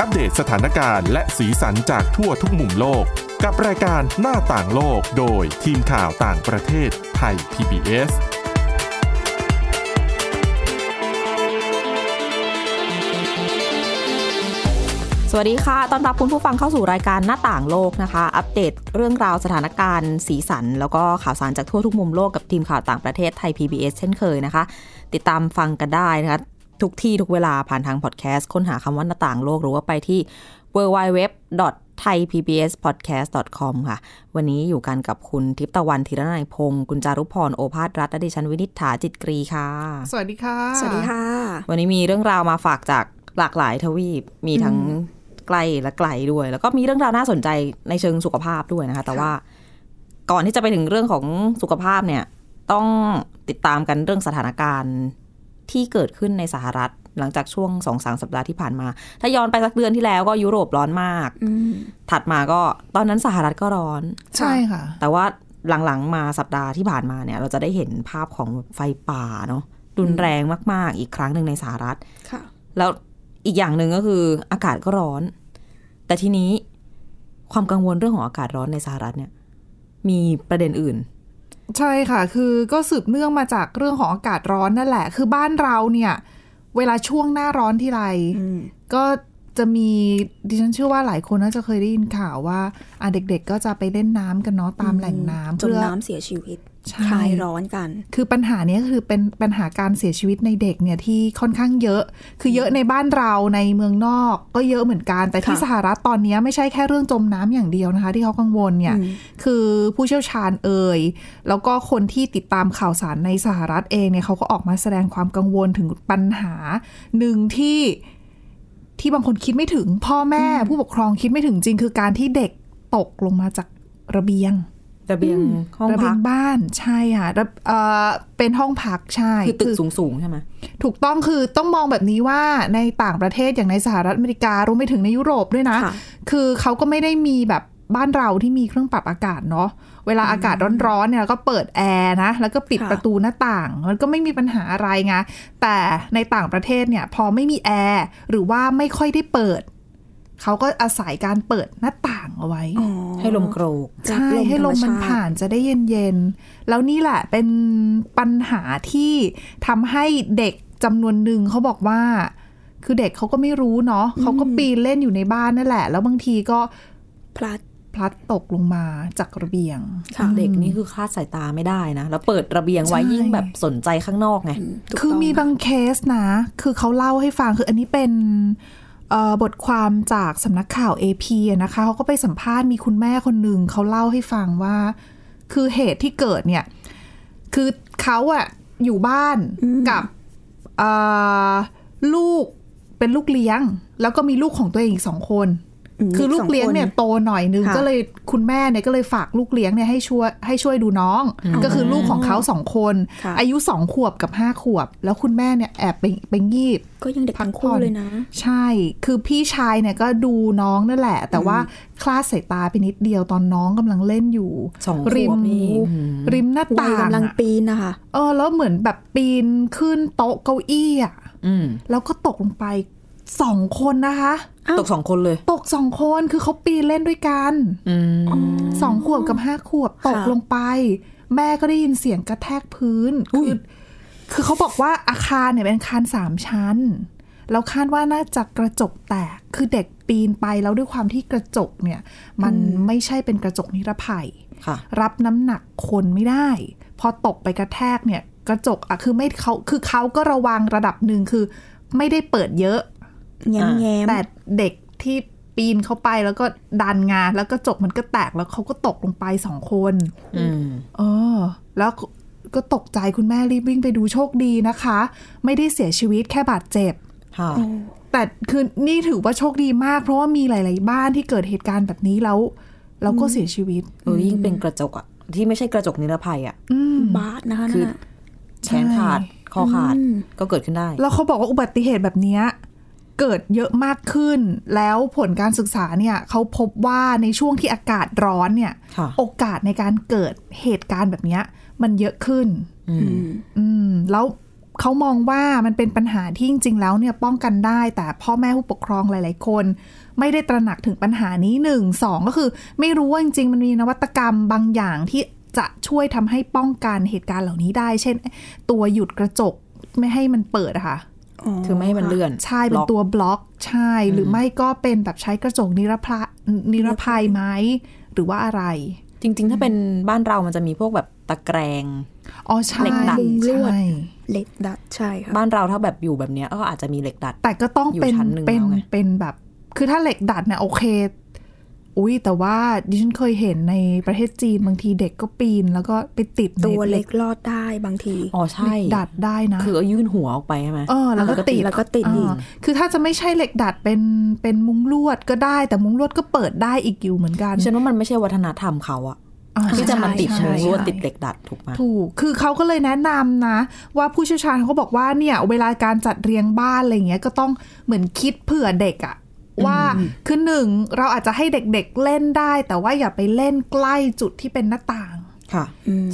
อัปเดตสถานการณ์และสีสันจากทั่วทุกมุมโลก กับรายการหน้าต่างโลกโดยทีมข่าวต่างประเทศไทย PBS สวัสดีค่ะ ตอนรับคุณผู้ฟังเข้าสู่รายการหน้าต่างโลกนะคะ อัปเดตเรื่องราวสถานการณ์สีสัน แล้วก็ข่าวสารจากทั่วทุกมุมโลกกับทีมข่าวต่างประเทศไทย PBS เช่นเคยนะคะ ติดตามฟังกันได้นะคะ ทุกที่ทุกเวลาผ่านทางพอดแคสต์ ค้นหาคำว่าหน้าต่างโลกหรือว่าไปที่ www thaipbspodcast.com ค่ะ วันนี้อยู่กันกับคุณทิพย์ตะวันธีรนัยพงศ์คุณจารุพรโอภาสรัฐและดิฉันวินิษฐาจิตกรีค่ะ สวัสดีค่ะ สวัสดีค่ะ วันนี้มีเรื่องราวมาฝากจากหลากหลายทวีปมีทั้งใกล้และไกลด้วย แล้วก็มีเรื่องราวน่าสนใจในเชิงสุขภาพด้วยนะคะ แต่ว่าก่อนที่จะไปถึงเรื่องของสุขภาพเนี่ย ต้องติดตามกันเรื่องสถานการณ์ ที่เกิดขึ้นในสหรัฐ หลังจากช่วงสองสามสัปดาห์ที่ผ่านมา ถ้าย้อนไปสักเดือนที่แล้วก็ยุโรปร้อนมากอืมถัดมาก็ตอนนั้นสหรัฐก็ร้อน ใช่ค่ะ แต่ว่าหลังๆมาสัปดาห์ที่ผ่านมาเนี่ย เราจะได้เห็นภาพของไฟป่าเนาะรุนแรงมาก ๆ อีกครั้งหนึ่งในสหรัฐค่ะ แล้วอีกอย่างหนึ่งก็คืออากาศก็ร้อน แต่ทีนี้ความกังวลเรื่องของอากาศร้อนในสหรัฐเนี่ย มีประเด็นอื่น ใช่ค่ะ คือก็สืบเนื่องมาจากเรื่องของอากาศร้อนนั่นแหละ คือบ้านเราเนี่ย เวลาช่วงหน้าร้อนที่ไรอืมก็จะมีดิฉันเชื่อว่าหลายคนน่าจะเคยได้ยินข่าวว่าอะเด็กๆ ก็จะไปเล่นน้ำกันเนาะตามแหล่งน้ำจมเพื่อน้ำเสียชีวิตใช่ คลายร้อนกัน คือปัญหาเนี้ยคือเป็นปัญหาการเสียชีวิตในเด็กเนี่ยที่ค่อนข้างเยอะ คือเยอะในบ้านเราในเมืองนอก ก็เยอะเหมือนกัน แต่ที่ค่ะสหรัฐตอนเนี้ยไม่ใช่แค่เรื่องจมน้ำอย่างเดียวนะคะ ที่เขากังวลเนี่ยอืมคือผู้เชี่ยวชาญเอ่ย แล้วก็คนที่ติดตามข่าวสารในสหรัฐเองเนี่ยเขาก็ออกมาแสดงความกังวลถึงปัญหาหนึ่งที่ที่บางคนคิดไม่ถึงพ่อแม่ผู้ปกครองคิดไม่ถึงจริง คือการที่เด็กตกลงมาจากระเบียง ระเบียงห้องระเบีพัยกงบ้านใช่ค่ะระเอ่อเป็นห้องพักใช่คือตึกสูงๆใช่ไหมถูกต้องคือต้องมองแบบนี้ว่าในต่างประเทศอย่างในสหรัฐอเมริการวมไปถึงในยุโรปด้วยนะค่ะคือเขาก็ไม่ได้มีแบบบ้านเราที่มีเครื่องปรับอากาศเนาะเวลาอากาศร้อนๆเนี่ยก็เปิดแอร์นะ แล้วก็ปิดค่ะประตูหน้าต่าง มันก็ไม่มีปัญหาอะไรไงแต่ในต่างประเทศเนี่ยพอไม่มีแอร์หรือว่าไม่ค่อยได้เปิด เขาก็อาศัยการเปิดหน้าต่างเอาไว้อ๋อให้ลมโกรกใช่ให้ลมมันผ่านจะได้เย็นๆ แล้วนี่แหละเป็นปัญหาที่ทำให้เด็กจำนวนหนึ่งเขาบอกว่า คือเด็กเขาก็ไม่รู้เนาะเขาก็ปีนเล่นอยู่ในบ้านนั่นแหละ แล้วบางทีก็พลัดพลัดตกลงมาจากระเบียงค่ะเด็กนี่คือคลาดสายตาไม่ได้นะ แล้วเปิดระเบียงไว้ใช่ยิ่งแบบสนใจข้างนอกไงอืมถูกคือต้องมีบางเคสนะ คือเขาเล่าให้ฟัง คืออันนี้เป็นเอ่อ บทความจากสำนักข่าว AP อะนะคะเขาก็ไปสัมภาษณ์มีคุณแม่คนหนึ่งเขาเล่าให้ฟังว่า คือเหตุที่เกิดเนี่ย คือเขาอะอยู่บ้านกับเอ่อลูกเป็นลูกเลี้ยง แล้วก็มีลูกของตัวเองอีกสองคนม คือลูกเลี้ยงเนี่ยสอโตหน่อยนึงค่ะก็เลยคุณแม่เนี่ยก็เลยฝากลูกเลี้ยงเนี่ยให้ช่วยให้ช่วยดูน้อง ก็คือลูกของเขาสองคนค่ะอายุสองขวบกับห้าขวบ แล้วคุณแม่เนี่ยแอบไปไปงีบ ก็ยังเด็กทั้งพัคู่กผ่อนเลยนะ ใช่คือพี่ชายเนี่ยก็ดูน้องนั่นแหละ แต่ว่าคลาดสายตาไปนิดเดียวตอนน้องกำลังเล่นอยู่สองขวบริมนี่ริมหน้าวัยต่างกำลังอะปีนนะคะเออแล้วเหมือนแบบปีนขึ้นโต๊ะเก้าอี้อะอืมแล้วก็ตกลงไปสองคนนะคะอ้าว ตกสองคนเลย ตกสองคนคือเขาปีนเล่นด้วยกันอืมสองขวบกับห้าขวบตกค่ะลงไป แม่ก็ได้ยินเสียงกระแทกพื้น คือคือเขาบอกว่าอาคารเนี่ยเป็นอาคารสามชั้น แล้วคาดว่าน่าจะกระจกแตก คือเด็กปีนไปแล้วด้วยความที่กระจกเนี่ย มันไม่ใช่เป็นกระจกนิรภัยค่ะรับน้ำหนักคนไม่ได้ พอตกไปกระแทกเนี่ย กระจกอะคือไม่เขาคือเขาก็ระวังระดับหนึ่งคือ ไม่ได้เปิดเยอะแง้มแง้มแต่ เด็กที่ปีนเข้าไปแล้วก็ดันงานแล้วกระจกมันก็แตกแล้วเขาก็ตกลงไปสองคนอืมเออ แล้วก็ตกใจคุณแม่รีบวิ่งไปดูโชคดีนะคะ ไม่ได้เสียชีวิตแค่บาดเจ็บค่ะแต่คือนี่ถือว่าโชคดีมาก เพราะว่ามีหลาย ๆ บ้านที่เกิดเหตุการณ์แบบนี้แล้วแล้วก็เสียชีวิตเออยิ่งเป็นกระจกอะที่ไม่ใช่กระจกนิรภัยอะอืมบาสนะคะคือนั่นน่ะแขนขาดคอขาดอืมก็เกิดขึ้นได้ แล้วเขาบอกว่าอุบัติเหตุแบบเนี้ย เกิดเยอะมากขึ้น แล้วผลการศึกษาเนี่ยเขาพบว่าในช่วงที่อากาศร้อนเนี่ยค่ะโอกาสในการเกิดเหตุการณ์แบบเนี้ยมันเยอะขึ้นอืมอืมอืมแล้วเขามองว่ามันเป็นปัญหาที่จริง ๆ แล้วเนี่ยป้องกันได้ แต่พ่อแม่ผู้ปกครองหลาย ๆ คน ไม่ได้ตระหนักถึงปัญหานี้หนึ่งสองก็คือ ไม่รู้ว่าจริง ๆ มันมีนวัตกรรมบางอย่างที่จะช่วยทำให้ป้องกันเหตุการณ์เหล่านี้ได้ เช่น ตัวหยุดกระจกไม่ให้มันเปิดอะค่ะ คือไม่ให้มันเลื่อน ใช่เป็นล็อกตัวบล็อกใช่หรือไม่ก็เป็นแบบใช้กระจกนิรภัยนิรภัยไหมหรือว่าอะไร จริง ๆ ถ้าเป็นบ้านเรามันจะมีพวกแบบตะแกรงอ๋อใช่เหล็กดัดใช่เล็กดัดใช่ค่ะบ้านเราถ้าแบบอยู่แบบเนี้ยก็อาจจะมีเหล็กดัด แต่ก็ต้องเป็นอยู่ชั้นหนึ่งเป็นแล้วไงเป็นแบบ คือถ้าเหล็กดัดเนี่ยโอเค อุ้ยแต่ว่าดิฉันเคยเห็นในประเทศจีนบางทีเด็กก็ปีน แล้วก็ไปติดในตัวเล็กรอดได้บางที อ๋อเหใช่ล็กดัดได้นะ คือเอายื่นหัวออกไปใช่ไหมเออแล้วก็ติดแล้วก็ติดอีกาคือถ้าจะไม่ใช่เหล็กดัดเป็นเป็นมุ้งลวดก็ได้ แต่มุ้งลวดก็เปิดได้อีกอยู่เหมือนกันฉันว่ามันไม่ใช่วัฒนธรรมเขาอะอ่าที่จะมาติดใช่มุ้งลวดใช่ติดเหล็กดัดถูกไหมถูก คือเขาก็เลยแนะนำนะ ว่าผู้เชี่ยวชาญเขาก็บอกว่าเนี่ย เวลาการจัดเรียงบ้านอะไรเงี้ยก็ต้องเหมือนคิดเผื่อเด็กอะ ว่าคือหนึ่งเราอาจจะให้เด็กๆเล่นได้ แต่ว่าอย่าไปเล่นใกล้จุดที่เป็นหน้าต่างค่ะ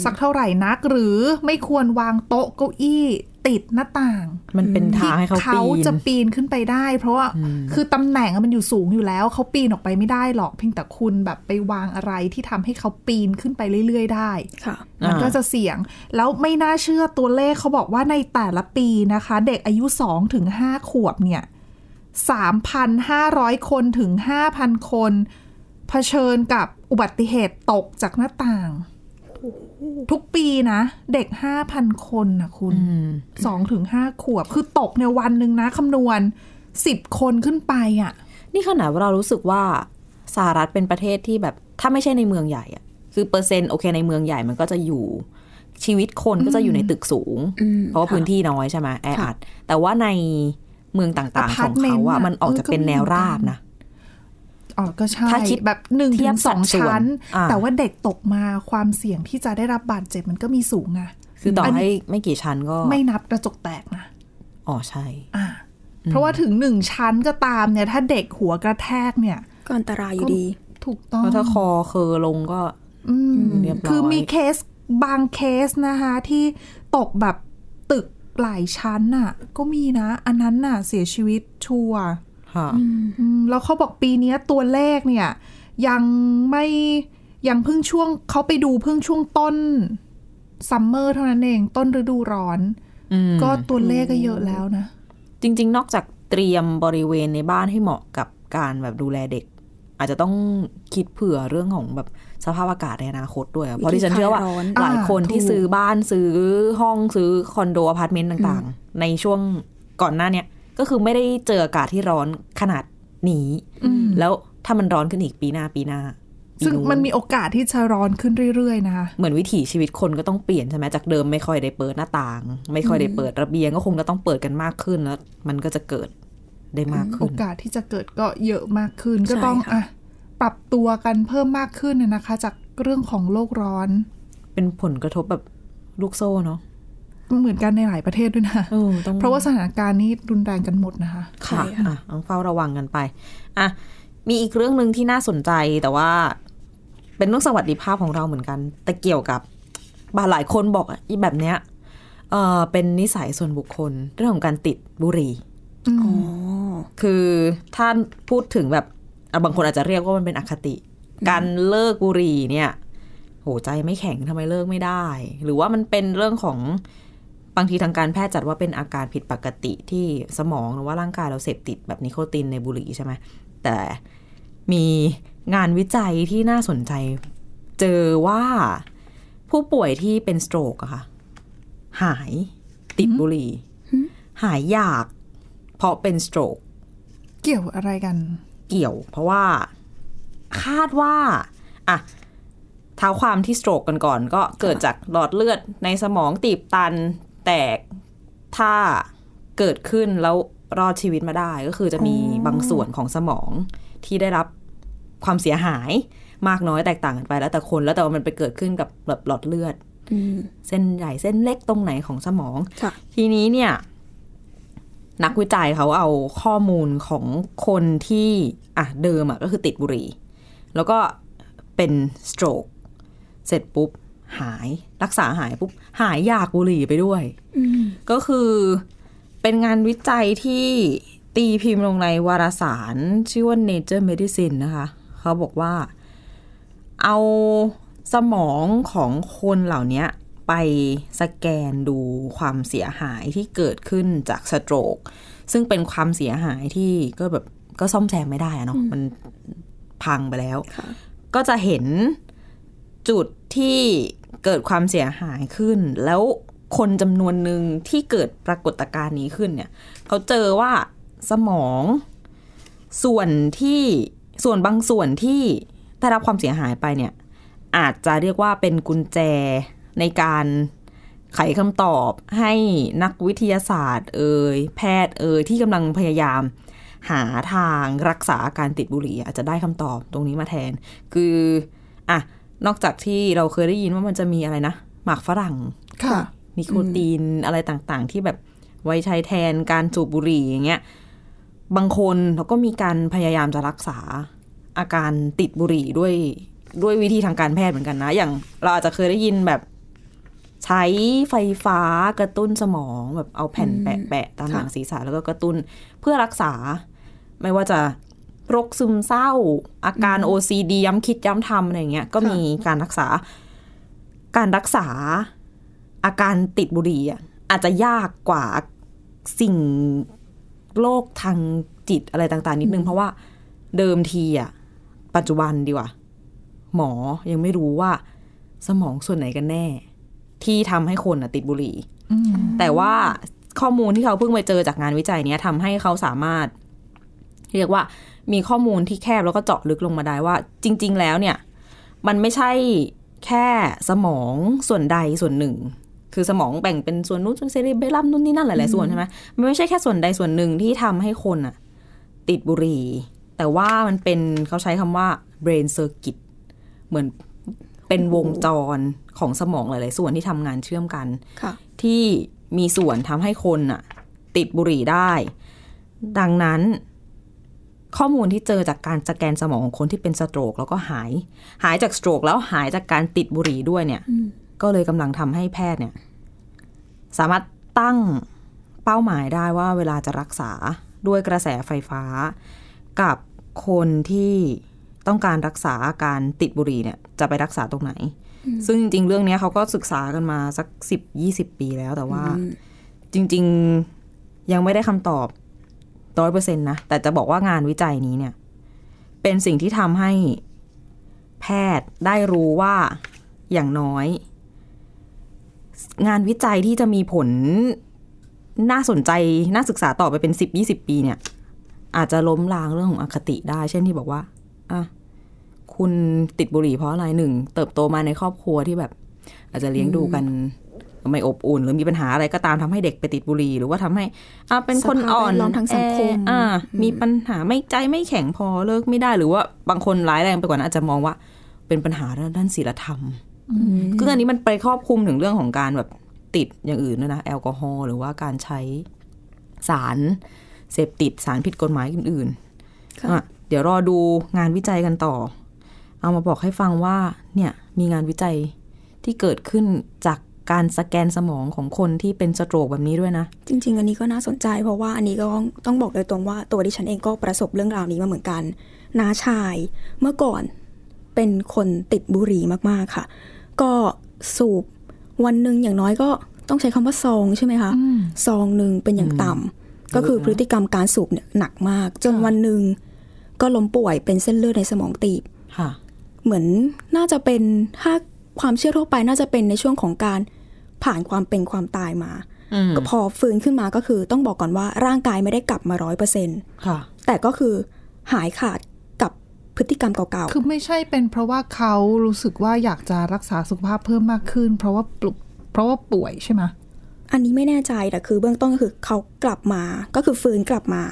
สักเท่าไหร่นักหรือไม่ควรวางโต๊ะเก้าอี้ติดหน้าต่าง มันเป็นทางให้เขาปีนจะปีนขึ้นไปได้ เพราะว่าคือตำแหน่งอะมันอยู่สูงอยู่แล้ว เขาปีนออกไปไม่ได้หรอกเพียงแต่คุณแบบไปวางอะไรที่ทำให้เขาปีนขึ้นไปเรื่อย ๆ ได้ค่ะ มันอ่าก็จะเสี่ยง แล้วไม่น่าเชื่อตัวเลขเขาบอกว่าในแต่ละปีนะคะ เด็กอายุ2ถึง5ขวบเนี่ย 3,500 คนถึง 5,000 คนเผชิญกับอุบัติเหตุตกจากหน้าต่าง ทุกปีนะ เด็ก 5,000 คนนะคุณสองถึงห้าขวบ คือตกในวันหนึ่งนะคำนวณ 10 คนขึ้นไปอะ นี่ขนาดว่าเรารู้สึกว่าสหรัฐเป็นประเทศที่แบบ ถ้าไม่ใช่ในเมืองใหญ่อะคือเปอร์เซ็นต์โอเคในเมืองใหญ่มันก็จะอยู่ชีวิตคนก็จะอยู่ในตึกสูงอืมเพราะว่าค่ะพื้นที่น้อยใช่ไหมแออัดแต่ว่าใน เมืองต่างๆของเขา Apartment อะอะมันออกจะเป็นแนวราบนะอ๋อก็ใช่ถ้าคิดแบบหนึ่งเทีถึยบงสองสัดส่วนชั้นอ่าแต่ว่าเด็กตกมาความเสี่ยงที่จะได้รับบาดเจ็บมันก็มีสูงนะคือต่ออนนี้ให้ไม่กี่ชั้นก็ ไม่นับกระจกแตกนะอ๋อใช่ อ่า เพราะว่าถึงหนึ่งชั้นก็ตามเนี่ย ถ้าเด็กหัวกระแทกเนี่ย ก็อันตรายอยู่ดี ถูกต้องเพราะถ้าคอเคอลงก็อืมเรียบร้อยคือมีเคสบางเคสนะคะ ที่ตกแบบตึก หลายชั้นน่ะ ก็มีนะ อันนั้นน่ะเสียชีวิตชัวร์ค่ะอืมแล้วเขาบอกปีเนี้ยตัวเลขเนี่ย ยังไม่ยังเพิ่งช่วงเขาไปดูเพิ่งช่วงต้นซัมเมอร์เท่านั้นเอง ต้นฤดูร้อนอืมก็ตัวเลขก็เยอะแล้วนะ จริง ๆ นอกจากเตรียมบริเวณในบ้านให้เหมาะกับการแบบดูแลเด็ก อาจจะต้องคิดเผื่อเรื่องของแบบ สภาพอากาศในอนาคตด้วยอะเพราะที่ฉันเชื่อว่าวิธีคลายร้อนหลายคนอ่าที่ถูกซื้อบ้านซื้อห้องซื้อคอนโดอพาร์ตเมนต์ต่างๆ ในช่วงก่อนหน้าเนี้ยก็คือไม่ได้เจออากาศที่ร้อนขนาดนี้แล้วถ้ามันร้อนขึ้นอีกปีหน้าปีหน้าปีซึ่งนู้นมันมีโอกาสที่จะร้อนขึ้นเรื่อยๆนะคะเหมือนวิถีชีวิตคนก็ต้องเปลี่ยนใช่ไหมจากเดิมไม่ค่อยได้เปิดหน้าต่าง ไม่ค่อยได้เปิดระเบียงก็คงจะต้องเปิดกันมากขึ้นแล้ว มันก็จะเกิดได้มากโอขึ้นกาสที่จะเกิดก็เยอะมากขึ้นก็ใช่ต้องค่ะอะ ปรับตัวกันเพิ่มมากขึ้นน่ะนะคะ จากเรื่องของโลกร้อน เป็นผลกระทบแบบลูกโซ่เนาะเหมือนกันในหลายประเทศด้วยนะเออต้องเพราะว่าสถานการณ์นี้รุนแรงกันหมดนะคะ ค่ะใช่ค่ะอะต้องเฝ้าระวังกันไปอะมีอีกเรื่องหนึ่งที่น่าสนใจแต่ว่า เป็นเรื่องสวัสดิภาพของเราเหมือนกัน แต่เกี่ยวกับบาหลายคนบอกอะอีแบบเนี้ยเออเป็นนิสัยส่วนบุคคลเรื่องของการติดบุหรี่อ๋อคือถ้าพูดถึงแบบอะ บางคนอาจจะเรียกว่ามันเป็นอคติ การเลิกบุหรี่เนี่ย โหใจไม่แข็งทำไมเลิกไม่ได้ หรือว่ามันเป็นเรื่องของบางทีทางการแพทย์จัดว่าเป็นอาการผิดปกติที่สมองหรือว่าร่างกายเราเสพติดแบบนิโคตินในบุหรี่ใช่ไหมแต่มีงานวิจัยที่น่าสนใจ เจอว่าผู้ป่วยที่เป็นสโตรกอะค่ะ หายติดบุหรี่ หายอยาก เพราะเป็นสโตรก เกี่ยวอะไรกัน เกี่ยว เพราะว่าคาดว่าอะเท้าความที่สโตรกกันก่อน ก็เกิดจากหลอดเลือดในสมองตีบตันแตกถ้าเกิดขึ้นแล้วรอดชีวิตมาได้ก็คือจะมีบางส่วนของสมองที่ได้รับความเสียหายมากน้อยแตกต่างกันไปแล้วแต่คนแล้วแต่ว่ามันไปเกิดขึ้นกับแบบหลอดเลือดอืมเส้นใหญ่เส้นเล็กตรงไหนของสมองค่ะทีนี้เนี่ย นักวิจัยเขาเอาข้อมูลของคนที่อะเดิมอะก็คือติดบุหรี่ แล้วก็เป็นสโตรกเสร็จปุ๊บหายรักษาหายปุ๊บหายอยากบุหรี่ไปด้วยอืมก็คือเป็นงานวิจัยที่ตีพิมพ์ลงในวารสารชื่อว่า Nature Medicine นะคะ เขาบอกว่าเอาสมองของคนเหล่านี้ ไปสแกนดูความเสียหายที่เกิดขึ้นจากสโตรก ซึ่งเป็นความเสียหายที่ก็แบบก็ซ่อมแซมไม่ได้อะเนาะมันพังไปแล้วค่ะก็จะเห็นจุดที่เกิดความเสียหายขึ้น แล้วคนจำนวนหนึ่งที่เกิดปรากฏการณ์นี้ขึ้นเนี่ยเขาเจอว่าสมอง ส่วนที่ส่วนบางส่วนที่ได้รับความเสียหายไปเนี่ย อาจจะเรียกว่าเป็นกุญแจ ในการไขคำตอบให้นักวิทยาศาสตร์ เอ่ยแพทย์เอ่ยที่กำลังพยายาม หาทางรักษาอาการติดบุหรี่อาจจะได้คำตอบตรงนี้มาแทน คืออะนอกจากที่เราเคยได้ยินว่ามันจะมีอะไรนะหมากฝรั่งค่ะนิโคตีนอะไรต่างๆ ที่แบบไว้ใช้แทนการสูบบุหรี่อย่างเงี้ยบางคนเขาก็มีการพยายามจะรักษาอาการติดบุหรี่ด้วยด้วยวิธีทางการแพทย์เหมือนกันนะ อย่างเราอาจจะเคยได้ยินแบบ ใช้ไฟฟ้ากระตุ้นสมองแบบเอาแผ่นแปะๆตามหนังศีรษะแล้วก็กระตุ้นเพื่อรักษา ไม่ว่าจะโรคซึมเศร้า อาการ OCD ย้ำคิดย้ำทำอะไรอย่างเงี้ยก็มีการรักษา การรักษาอาการติดบุหรี่อะอาจจะยากกว่าสิ่งโรคทางจิตอะไรต่างๆ นิดนึง เพราะว่าเดิมทีอะปัจจุบันดีกว่า หมอยังไม่รู้ว่า สมองส่วนไหนกันแน่ ที่ทำให้คนอะติดบุหรี่อืมแต่ว่าข้อมูลที่เขาเพิ่งไปเจอจากงานวิจัยเนี้ยทำให้เขาสามารถ เรียกว่ามีข้อมูลที่แคบแล้วก็เจาะลึกลงมาได้ว่า จริง ๆ แล้วเนี่ย มันไม่ใช่แค่สมองส่วนใดส่วนหนึ่ง คือสมองแบ่งเป็นส่วนนู้นส่วนเซเรเบลัมนู่นนี่นั่นหลายๆส่วนใช่ไหมมันไม่ใช่แค่ส่วนใดส่วนหนึ่งที่ทำให้คนอะติดบุหรี่ แต่ว่ามันเป็นเขาใช้คำว่า brain circuit เหมือน เป็นวงจรของสมองหลาย ๆ ส่วนที่ทำงานเชื่อมกันค่ะที่มีส่วนทำให้คนอะติดบุหรี่ได้ ดังนั้น ข้อมูลที่เจอจากการสแกนสมองของคนที่เป็นสโตรกแล้วก็หาย หายจากสโตรกแล้วหายจากการติดบุหรี่ด้วยเนี่ย ก็เลยกำลังทำให้แพทย์เนี่ย สามารถตั้งเป้าหมายได้ว่าเวลาจะรักษาด้วยกระแสไฟฟ้า กับคนที่ ต้องการรักษาอาการติดบุหรี่เนี่ยจะไปรักษาตรงไหน ซึ่งจริง ๆ เรื่องเนี้ยเขาก็ศึกษากันมาสักสิบยี่สิบปีแล้วแต่ว่า จริง ๆ ยังไม่ได้คำตอบร้อยเปอร์เซ็นต์นะ แต่จะบอกว่างานวิจัยนี้เนี่ย เป็นสิ่งที่ทำให้แพทย์ได้รู้ว่าอย่างน้อย งานวิจัยที่จะมีผลน่าสนใจน่าศึกษาต่อไปเป็นสิบยี่สิบปีเนี่ย อาจจะล้มล้างเรื่องของอคติได้ เช่นที่บอกว่า อะคุณติดบุหรี่เพราะอะไรหนึ่งเติบโตมาในครอบครัวที่แบบ อาจจะเลี้ยงดูกันไม่อบอุ่น หรือมีปัญหาอะไรก็ตามทำให้เด็กไปติดบุหรี่หรือว่าทำให้อะเป็นคนอ่อนสภาพแวดล้อมทางสังคมแออ่า มีปัญหาไม่ใจไม่แข็งพอเลิกไม่ได้ หรือว่าบางคนร้ายแรงไปกว่านั้นอาจจะมองว่า เป็นปัญหาด้านศีลธรรมคืออันนี้มันไปครอบคลุมถึงเรื่องของการแบบติดอย่างอื่นด้วยนะแอลกอฮอล์หรือว่าการใช้สารเสพติดสารผิดกฎหมายอื่นๆค่ะอะ เดี๋ยวรอดูงานวิจัยกันต่อ เอามาบอกให้ฟังว่าเนี่ยมีงานวิจัยที่เกิดขึ้นจากการสแกนสมองของคนที่เป็นสโตรกแบบนี้ด้วยนะ จริง ๆ อันนี้ก็น่าสนใจ เพราะว่าอันนี้ก็ต้องบอกโดยตรงว่าตัวดิฉันเองก็ประสบเรื่องราวนี้มาเหมือนกันน้าชายเมื่อก่อนเป็นคนติดบุหรี่มากๆค่ะ ก็สูบวันหนึ่งอย่างน้อยก็ต้องใช้คำว่าซองใช่ไหมคะซองหนึ่งเป็นอย่างต่ำก็คือพฤติกรรมการสูบเนี่ยหนักมาก จนวันหนึ่ง ก็ล้มป่วยเป็นเส้นเลือดในสมองตีบค่ะเหมือนน่าจะเป็นถ้าความเชื่อทั่วไปน่าจะเป็นในช่วงของการผ่านความเป็นความตายมาอืมก็พอฟื้นขึ้นมาก็คือต้องบอกก่อนว่าร่างกายไม่ได้กลับมาร้อยเปอร์เซ็นค่ะแต่ก็คือหายขาดกับพฤติกรรมเก่าคือไม่ใช่เป็นเพราะว่าเขารู้สึกว่าอยากจะรักษาสุขภาพเพิ่มมากขึ้น เพราะว่าปลุกเพราะว่าป่วยใช่ไหมๆอันนี้ไม่แน่ใจแต่คือเบื้องต้นก็คือเขากลับมาก็คือฟื้นกลับมา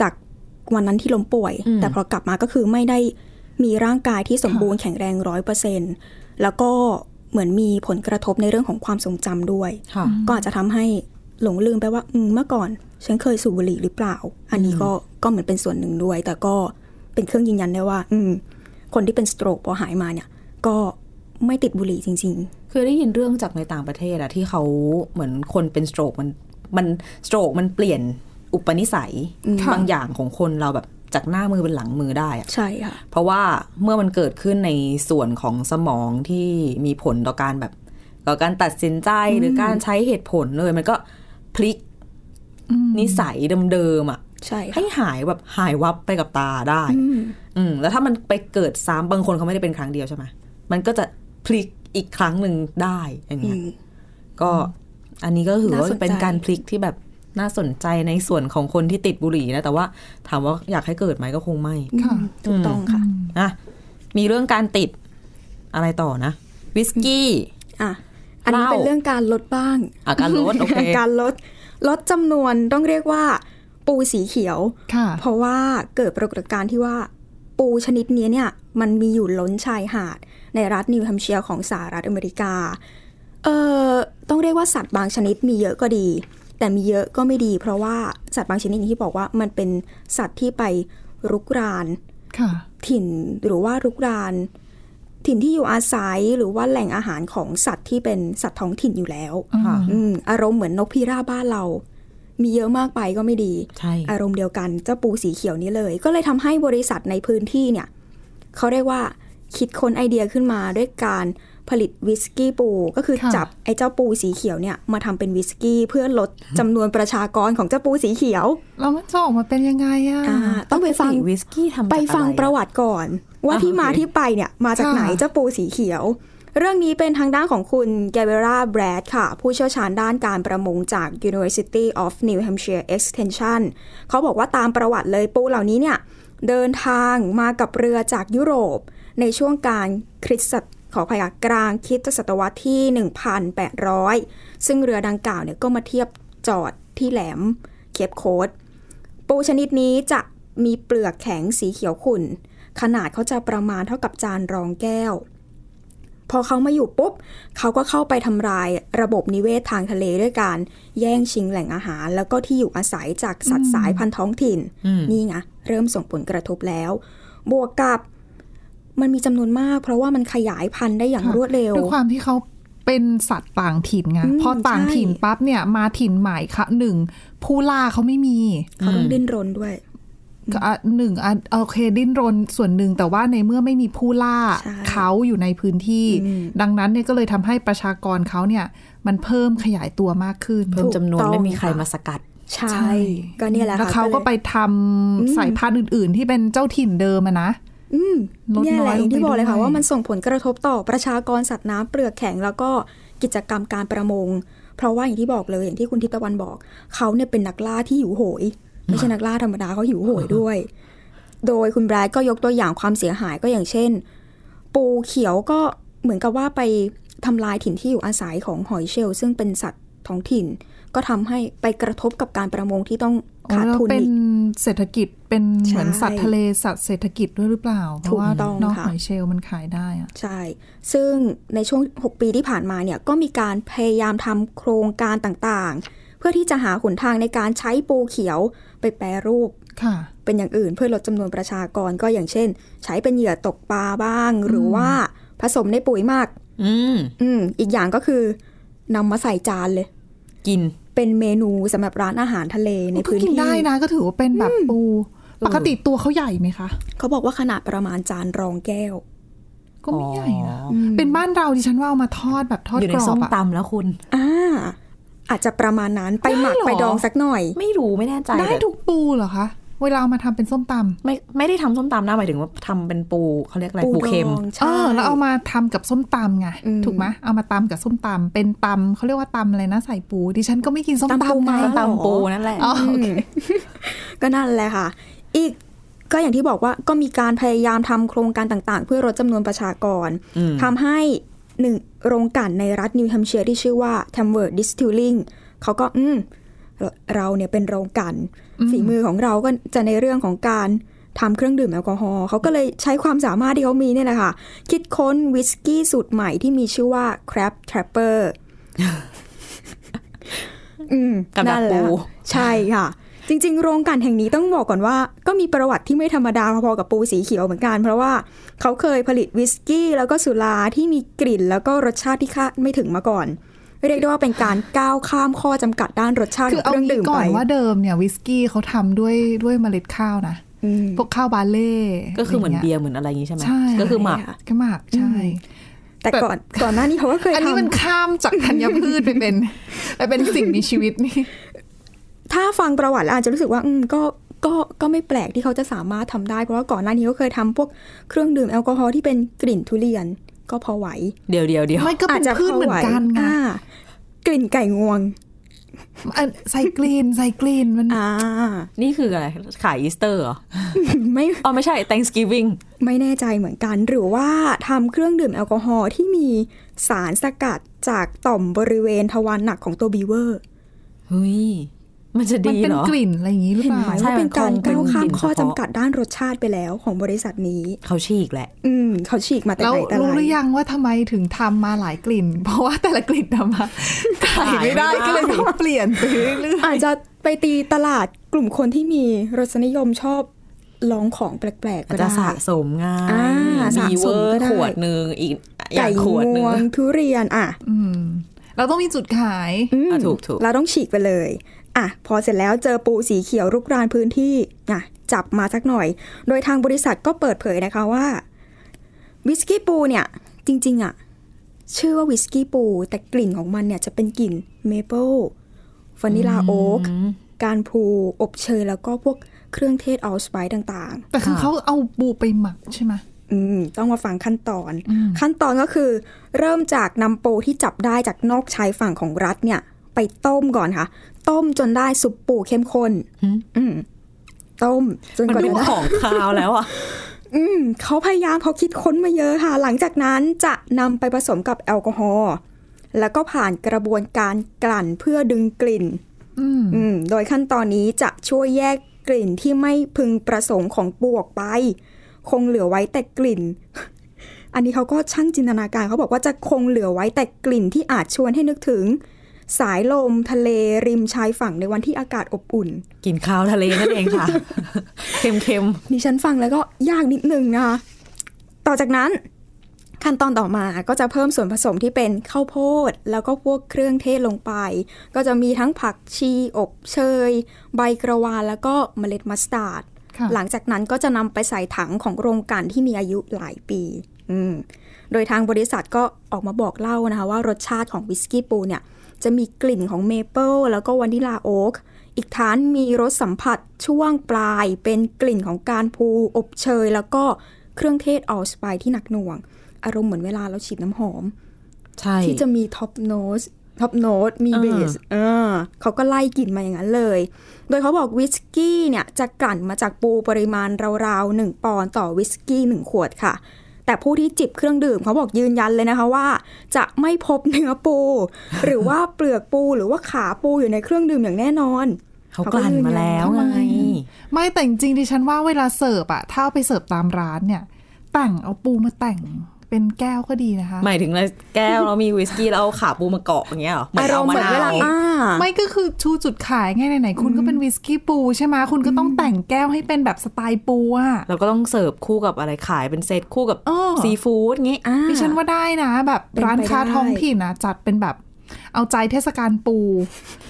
จาก วันนั้นที่ล้มป่วยอืมแต่พอกลับมาก็คือไม่ได้มีร่างกายที่สมบูรณ์แข็งแรงร้อยเปอร์เซ็นแล้วก็เหมือนมีผลกระทบในเรื่องของความทรงจำด้วยค่ะก็อาจจะทำให้หลงลืมไปว่าอืมเมื่อก่อน ฉันเคยสูบบุหรี่หรือเปล่า อันนี้ก็ก็เหมือนเป็นส่วนหนึ่งด้วย แต่ก็เป็นเครื่องยืนยันได้ว่า อืมคนที่เป็นสโตรกพอหายมาเนี่ย ก็ไม่ติดบุหรี่จริงเคยได้ยินเรื่องจากในต่างประเทศอะที่เขาเหมือนคนเป็นสโตรกมันมันสโตรกมันเปลี่ยน อุปนิสัยค่ะบางอย่างของคนเราแบบจากหน้ามือเป็นหลังมือได้อะๆใช่ค่ะ เพราะว่าเมื่อมันเกิดขึ้นในส่วนของสมองที่มีผลต่อการแบบต่อการตัดสินใจหรือการใช้เหตุผลเลย มันก็พลิกนิสัยเดิมๆอะใช่ค่ะให้หายแบบหายวับไปกับตาได้อืมอืมแล้วถ้ามันไปเกิดซ้ำบางคนเขาไม่ได้เป็นครั้งเดียวใช่ไหมมันก็จะพลิกอีกครั้งหนึ่งได้อย่างอืเงี้ยมก็อันนี้ก็ถือว่าน่าสนใจเป็นการพลิกที่แบบ น่าสนใจในส่วนของคนที่ติดบุหรี่นะ แต่ว่าถามว่าอยากให้เกิดไหมก็คงไม่ค่ะถูกต้องค่ะอะมีเรื่องการติดอะไรต่อนะวิสกี้อะอันนี้เล่าเป็นเรื่องการลดบ้างอาการลดโอเคการลดลดจำนวนต้องเรียกว่า ปูสีเขียวค่ะเพราะว่าเกิดปรากฏการณ์ที่ว่าปูชนิดนี้เนี่ยมันมีอยู่ล้นชายหาด ในรัฐนิวแฮมเชียร์ของสหรัฐอเมริกา เอ่อ ต้องเรียกว่าสัตว์บางชนิดมีเยอะก็ดี แต่มีเยอะก็ไม่ดี เพราะว่าสัตว์บางชนิดอย่างที่บอกว่ามันเป็นสัตว์ที่ไปรุกรานค่ะถิ่นหรือว่ารุกราน ถิ่นที่อยู่อาศัยหรือว่าแหล่งอาหารของสัตว์ที่เป็นสัตว์ท้องถิ่นอยู่แล้วค่ะอืมอารมณ์เหมือนนกพิราบบ้านเรา มีเยอะมากไปก็ไม่ดีใช่อารมณ์เดียวกันเจ้าปูสีเขียวนี้เลย ก็เลยทำให้บริษัทในพื้นที่เนี่ยเขาเรียกว่าคิดค้นไอเดียขึ้นมาด้วยการ ผลิตวิสกี้ปู ก็คือค่ะจับไอ้เจ้าปูสีเขียวเนี่ยมาทำเป็นวิสกี้เพื่อลดจำนวนประชากรของเจ้าปูสีเขียวแล้วมันจะออกมาเป็นยังไงอะอ่าต้องไปฟังปกติวิสกี้ทำจากไปฟังออะประวัติก่อน ว่าอ่าที่มาโอเคที่ไปเนี่ยมาจากค่ะไหนเจ้าปูสีเขียว เรื่องนี้เป็นทางด้านของคุณแกเบราแบรดค่ะ ผู้เชี่ยวชาญด้านการประมงจาก University of New Hampshire Extension เขาบอกว่าตามประวัติเลยปูเหล่านี้เนี่ยเดินทางมากับเรือจากยุโรป ในช่วงการคริสต ขออภัยค่ะกลางคริสตศตวรรษที่ 1,800 ซึ่งเรือดังกล่าวเนี่ยก็มาเทียบจอดที่แหลมเคปโคดปูชนิดนี้จะมีเปลือกแข็งสีเขียวขุ่น ขนาดเขาจะประมาณเท่ากับจานรองแก้ว พอเขามาอยู่ปุ๊บ เขาก็เข้าไปทำลายระบบนิเวศทางทะเลด้วยการแย่งชิงแหล่งอาหาร แล้วก็ที่อยู่อาศัยจากสัตว์สายพันธุ์ท้องถิ่นอืมนี่ไงเริ่มส่งผลกระทบแล้ว บวกกับ มันมีจำนวนมาก เพราะว่ามันขยายพันธุ์ได้อย่างค่ะรวดเร็วด้วยความที่เขาเป็นสัตว์ต่างถิ่นไงอืมพอต่างใช่ถิ่นปั๊บเนี่ยมาถิ่นใหม่ค่ะหนึ่งผู้ล่าเขาไม่มีเขาต้องดิ้นรนด้วยก็อะหนึ่งอะโอเคดิ้นรนส่วนหนึ่งแต่ว่าในเมื่อไม่มีผู้ล่าใช่เขาอยู่ในพื้นที่อืมดังนั้นเนี่ยก็เลยทำให้ประชากรเขาเนี่ย มันเพิ่มขยายตัวมากขึ้น เพิ่มจำนวนถูกต้องไม่มีใครมาสกัดใช่ก็เนี่ยแหละค่ะแล้วเขาก็ลยไปทำสายพันธุ์อื่น ๆ ที่เป็นเจ้าถิ่นเดิมอะนะ อืมลดเนี่ยน้แหอยละอย่างที่ลงไปบอกเลยค่ะด้วยว่ามันส่งผลกระทบต่อประชากรสัตว์น้ำเปลือกแข็งแล้วก็กิจกรรมการประมง เพราะว่าอย่างที่บอกเลยอย่างที่คุณทิพย์ตะวันบอก เขาเนี่ยเป็นนักล่าที่หิวโหย ไม่ใช่นักล่าธรรมดาเขาหิวโหยด้วย โดยคุณแบรดก็ยกตัวอย่างความเสียหายก็อย่างเช่น ปูเขียวก็เหมือนกับว่าไปทำลายถิ่นที่อยู่อาศัยของหอยเชลล์ซึ่งเป็นสัตว์ท้องถิ่น ก็ทำให้ไปกระทบกับการประมงที่ต้องอ๋อ ขาดแล้วทุนเป็นอีกเศรษฐกิจเป็นเหมือนใช่สัตว์ทะเลสัตว์เศรษฐกิจด้วยหรือเปล่า เพถูราะกว่าต้องนอกค่ะหอยเชลล์มันขายได้อะใช่ ซึ่งในช่วง 6 ปีที่ผ่านมาเนี่ยก็มีการพยายามทำโครงการต่างๆ เพื่อที่จะหาหนทางในการใช้ปูเขียวไปแปรรูปค่ะเป็นอย่างอื่นเพื่อลดจำนวนประชากรก็อย่างเช่น ใช้เป็นเหยื่อตกปลาบ้าง หรือว่าผสมในปุ๋ยหมักอืม อืม อีกอย่างก็คือนำมาใส่จานเลย กิน เป็นเมนูสำหรับร้านอาหารทะเลในก็พื้นกินที่ได้นะก็ถือว่าเป็นแบบปู ปกติตัวเขาใหญ่ไหมคะเขาบอกว่าขนาดประมาณจานรองแก้ว ก็ไม่ใหญ่นะอ๋อเป็นบ้านเราดิฉันว่าเอามาทอดแบบทอดอยู่ในกรอส้บมอะตำแล้วคุณอ่าอาจจะประมาณนั้นไปหมักได้เหรอไปดองสักหน่อย ไม่รู้ไม่แน่ใจได้แต่ทุกปูเหรอคะ เวลาเอามาทำเป็นส้มตำไม่ไม่ได้ทำส้มตำนะหมายถึงว่าทำเป็นปูเขาเรียกอะไรปูเค็มดองเอใช่อแล้วเอามาทำกับส้มตำไงอืมถูกไหมเอามาตำกับส้มตำเป็นตำเขาเรียกว่าตำอะไรนะใส่ปูดิฉันก็ไม่กินส้มตำปูตำม้านะส้มตำปูนั่นแหละอ๋อโอเคก็นั่นแหละค่ะ อีกก็อย่างที่บอกว่าก็มีการพยายามทำโครงการต่างๆ เพื่อลดจำนวนประชากรอืมทำให้หนึ่งโรงกลั่นในรัฐนิวแฮมเชียร์ที่ชื่อว่า t a m w o r d Distilling เขาก็อืม เราเราเนี่ยเป็นโรงกลั่นฝีมือของเราก็จะในเรื่องของการทำเครื่องดื่มแอลกอฮอล์เขาก็เลยใช้ความสามารถที่เขามีเนี่ยแหละค่ะ คิดค้นวิสกี้สูตรใหม่ที่มีชื่อว่า Crab Trapper อืมกับดักนั่นแหละปูใช่ค่ะ จริง ๆ โรงกลั่นแห่งนี้ต้องบอกก่อนว่า ก็มีประวัติที่ไม่ธรรมดาพอๆกับปูสีเขียวเหมือนกัน เพราะว่าเขาเคยผลิตวิสกี้แล้วก็สุราที่มีกลิ่นแล้วก็รสชาติที่คาดไม่ถึงมาก่อน เรียกได้ว่าเป็นการก้าวข้ามข้อจำกัดด้านรสชาติคือของเอาเครื่องงี้ดื่มก่อไปนว่าเดิมเนี่ยวิสกี้เขาทำด้วยด้วยเมล็ดข้าวนะอืมพวกข้าวบาเล่ก็คือเหมือนะไรเบีงี้ยร์เหมือนอะไรอย่างงี้ใช่ไหมใช่ก็คือหมักใช่ค่ะก็หมักใช่แต่ก่อนก่อนหน้านี้เขาก็เคยอันนี้ทำมันข้ามจากธัญพืชไปเป็นไปเป็นสิ่งมีชีวิตนี่ ถ้าฟังประวัติแล้วอาจจะรู้สึกว่า อืมก็ก็ก็ไม่แปลกที่เขาจะสามารถทำได้ เพราะว่าก่อนหน้านี้เขาเคยทำพวกเครื่องดื่มแอลกอฮอล์ที่เป็นกลิ่นทุเรียน ก็พอไหว เดี๋ยวเดี๋ยวเดี๋ยวไม่ก็เป็นพืชเหมือนกันไงอ่ากลิ่นไก่งวงอันใส่กลีนใส่กลีนมันอ่านี่คืออะไร ขายอีสเตอร์เหรอ ไม่อ๋อไม่ใช่ Thanksgiving ไม่แน่ใจเหมือนกัน หรือว่าทำเครื่องดื่มแอลกอฮอล์ที่มีสารสกัดจากต่อมบริเวณทวารหนักของตัวบีเวอร์เฮ้ย มันจะมันดีเป็นเหรอกลิ่นอะไรอย่างนี้หรือเห็นเปล่าไหมใช่ว่าเป็นการมันคงเป็นก้าวข้ามกลิ่นข้อเฉจำพาะกัดด้านรสชาติไปแล้วของบริษัทนี้ เขาฉีกแหละ อืมเขาฉีกมาแต่แล้วไหนแต่รู้ไรหรือยังว่าทำไมถึงทำมาหลายกลิ่น เพราะว่าแต่ละกลิ่นทำมาขายไม่ได้ขายไม่ได้ก็เลยต้องเปลี่ยนไปเรื่อยอาจจะไปตีตลาดกลุ่มคนที่มีรสนิยมชอบลองของแปลกๆอาก็จจะได้สะสมง่ายอ่าสะมีสเวมอก็ร์ได้ขวดหนึ่งอีกอย่าไก่งขวดหงนึ่งวงทุเรียนอะๆอืมเราต้องมีจุดขายอืมอะถูกถูกเราต้องฉีกไปเลย อะพอเสร็จแล้วเจอปูสีเขียวรุกรานพื้นที่อะจับมาสักหน่อย โดยทางบริษัทก็เปิดเผยนะคะว่าวิสกี้ปูเนี่ยจริงๆอะชื่อว่าวิสกี้ปู แต่กลิ่นของมันเนี่ยจะเป็นกลิ่นเมเปิลวานิลาโอ๊กกานพลูอบเชยแล้วก็พวกเครื่องเทศ allspice ต่างๆ แต่คือเขาเอาปูไปหมักใช่ไหมอืมต้องมาฟังขั้นตอน ขั้นตอนก็คือ เริ่มจากนำปูที่จับได้จากนอกชายฝั่งของรัฐเนี่ย ไปต้มก่อนค่ะ ต้มจนได้ซุปปูเข้มข้นอืมต้ม จนมันกว่าเป็นจะได้ของคาวแล้วอะอืมเขาพยายามเขาคิดค้นมาเยอะค่ะ หลังจากนั้นจะนำไปผสมกับแอลกอฮอล์แล้วก็ผ่านกระบวนการกลั่นเพื่อดึงกลิ่นอืมอืมโดยขั้นตอนนี้จะช่วยแยกกลิ่นที่ไม่พึงประสงค์ของปูออกไป คงเหลือไว้แต่กลิ่น อันนี้เขาก็ช่างจินตนาการเขาบอกว่าจะคงเหลือไว้แต่กลิ่นที่อาจชวนให้นึกถึง สายลมทะเลริมชายฝั่งในวันที่อากาศอบอุ่น กินข้าวทะเลนั่นเองค่ะ เค็มดิฉันฟังแล้วก็ยากนิดนึงนะคะต่อจากนั้นขั้นตอนต่อมาก็จะเพิ่มส่วนผสมที่เป็นข้าวโพด แล้วก็พวกเครื่องเทศลงไป ก็จะมีทั้งผักชีอบเชย ใบกระวานแล้วก็เมล็ดมัสตาร์ดค่ะหลังจากนั้นก็จะนำไปใส่ถังของโรงกลั่นที่มีอายุหลายปีอืมโดยทางบริษัทก็ออกมาบอกเล่านะคะว่ารสชาติของวิสกี้ปูเนี่ย จะมีกลิ่นของเมเปิลแล้วก็วานิลาโอ๊กอีกทั้งมีรสสัมผัสช่วงปลายเป็นกลิ่นของกานพลูอบเชย แล้วก็เครื่องเทศ allspice ที่หนักหน่วง อารมณ์เหมือนเวลาเราฉีดน้ำหอมๆใช่ ที่จะมี top note top note มีอ่า base เออเขาก็ไล่กลิ่นมาอย่างนั้นเลย โดยเขาบอกวิสกี้เนี่ยจะกลั่นมาจากปูปริมาณราวๆหนึ่งปอนด์ต่อวิสกี้หนึ่งขวดค่ะ แต่ผู้ที่จิบเครื่องดื่มเขาบอกยืนยันเลยนะคะว่า จะไม่พบเนื้อปู หรือว่าเปลือกปูหรือว่าขาปูอยู่ในเครื่องดื่มอย่างแน่นอนเขากลั่นมาแล้วไงไม่แต่จริงๆดิฉันว่าเวลาเสิร์ฟอะถ้าเอาไปเสิร์ฟตามร้านเนี่ย แต่งเอาปูมาแต่ง เป็นแก้วก็ดีนะคะ หมายถึงในแก้วเรามีวิสกี้แล้วเอาขาปูมาเกาะอย่างเงี้ยเหรอเหมือนอารเอามณ์มะเหมือนเวลานาวอ่าไม่ก็คือชูจุดขายไงไหนๆคุณก็เป็นวิสกี้ปูใช่ไหมคุณก็ต้องแต่งแก้วให้เป็นแบบสไตล์ปูอะเราก็ต้องเสิร์ฟคู่กับอะไรขายเป็นเซตคู่กับเออซีฟู้ดงี้อ่าดิฉันว่าได้นะ แบบเป็นไปร้านค้าได้ท้องถิ่นนะจัดเป็นแบบเอาใจเทศกาลปู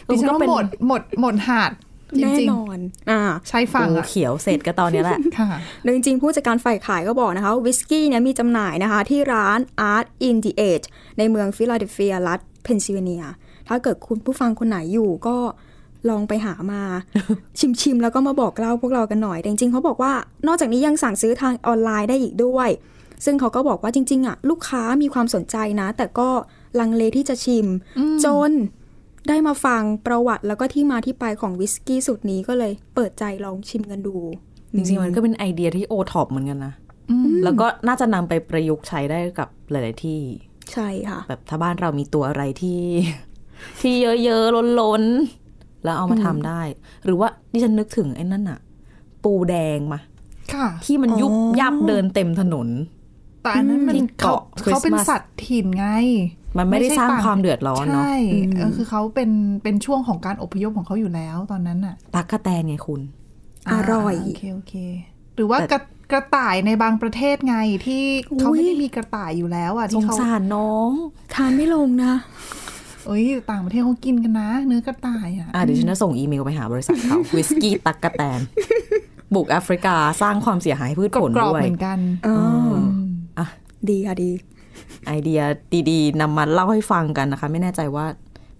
เออดิฉันก็ว่าเป็นหมดหมดหมดหาดจ แน่ริงนอนอ่าๆใช้ฝั่งปูอะเขียวเสร็จก็ตอนเนี้ยแหละค่ะโดยจริงๆ ผู้จัดการฝ่ายขายก็บอกนะคะว่าวิสกี้เนี่ยมีจำหน่ายนะคะ ที่ร้าน Art in the Age ในเมืองฟิลาเดลเฟียรัฐเพนซิลเวเนีย ถ้าเกิดคุณผู้ฟังคนไหนอยู่ก็ลองไปหามาชิมๆ แล้วก็มาบอกเล่าพวกเรากันหน่อย แต่จริงๆเขาบอกว่านอกจากนี้ยังสั่งซื้อทางออนไลน์ได้อีกด้วย ซึ่งเขาก็บอกว่าจริง ๆอะลูกค้ามีความสนใจนะ แต่ก็ลังเลที่จะชิม จน ได้มาฟังประวัติแล้วก็ที่มาที่ไปของวิสกี้สูตรนี้ก็เลยเปิดใจลองชิมกันดู จริงๆมันก็เป็นไอเดียที่โอท็อปเหมือนกันนะแล้วก็น่าจะนำไปประยุกต์ใช้ได้กับหลาย ๆ ที่ ใช่ค่ะ แบบถ้าบ้านเรามีตัวอะไรที่ ที่เยอะๆล้นๆแล้วเอามาทำได้ หรือว่าดิฉันนึกถึงไอ้นั่นอะปูแดงมาค่ะที่มันยุบอ๋อยับเดินเต็มถนนแต่อันนั้นมันที่เขาเกาะเขาเป็น Christmas สัตว์ถิ่นไง มันไม่ได้ใช่สร้างฝั่ความเดือดร้อนเนาะใช่เออคือเขาเป็นเป็นช่วงของการอพยพของเขาอยู่แล้วตอนนั้นน่ะตักกะแตนไงคุณ อร่อยโอเคโอเคหรือว่าแต่กระกระต่ายในบางประเทศไงที่เขาอุ๊ยไม่ได้มีกระต่ายอยู่แล้วอะสที่งเขาสารน้อง ทานไม่ลงนะเอ้ยต่างประเทศเขากินกันนะ เนื้อกระต่ายอะอะเดี๋ยวฉันจะส่งอีเมลไปหาบริษัทเขาวิสกี้ตักกะแตน บุกแอฟริกาสร้างความเสียหายให้พืชกรผลอบด้วยๆเหมือนกันอ๋ออะดีค่ะดี ไอเดียดีๆนำมาเล่าให้ฟังกันนะคะ ไม่แน่ใจว่า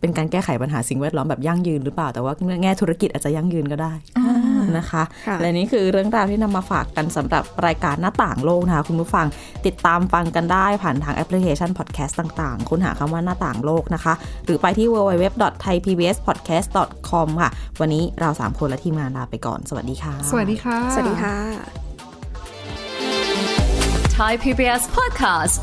เป็นการแก้ไขปัญหาสิ่งแวดล้อมแบบยั่งยืนหรือเปล่า แต่ว่าแง่ธุรกิจอาจจะยั่งยืนก็ได้นะคะค่ะและนี่คือเรื่องราวที่นำมาฝากกันสำหรับรายการหน้าต่างโลกนะคะคุณผู้ฟังติดตามฟังกันได้ผ่านทางแอปพลิเคชันพอดแคสต์ต่างๆ ค้นหาคำว่าหน้าต่างโลกนะคะ หรือไปที่ www.thaipbspodcast.com ค่ะ วันนี้เราสามคนและทีมงานลาไปก่อน สวัสดีค่ะ สวัสดีค่ะ สวัสดีค่ะ Thai PBS podcast.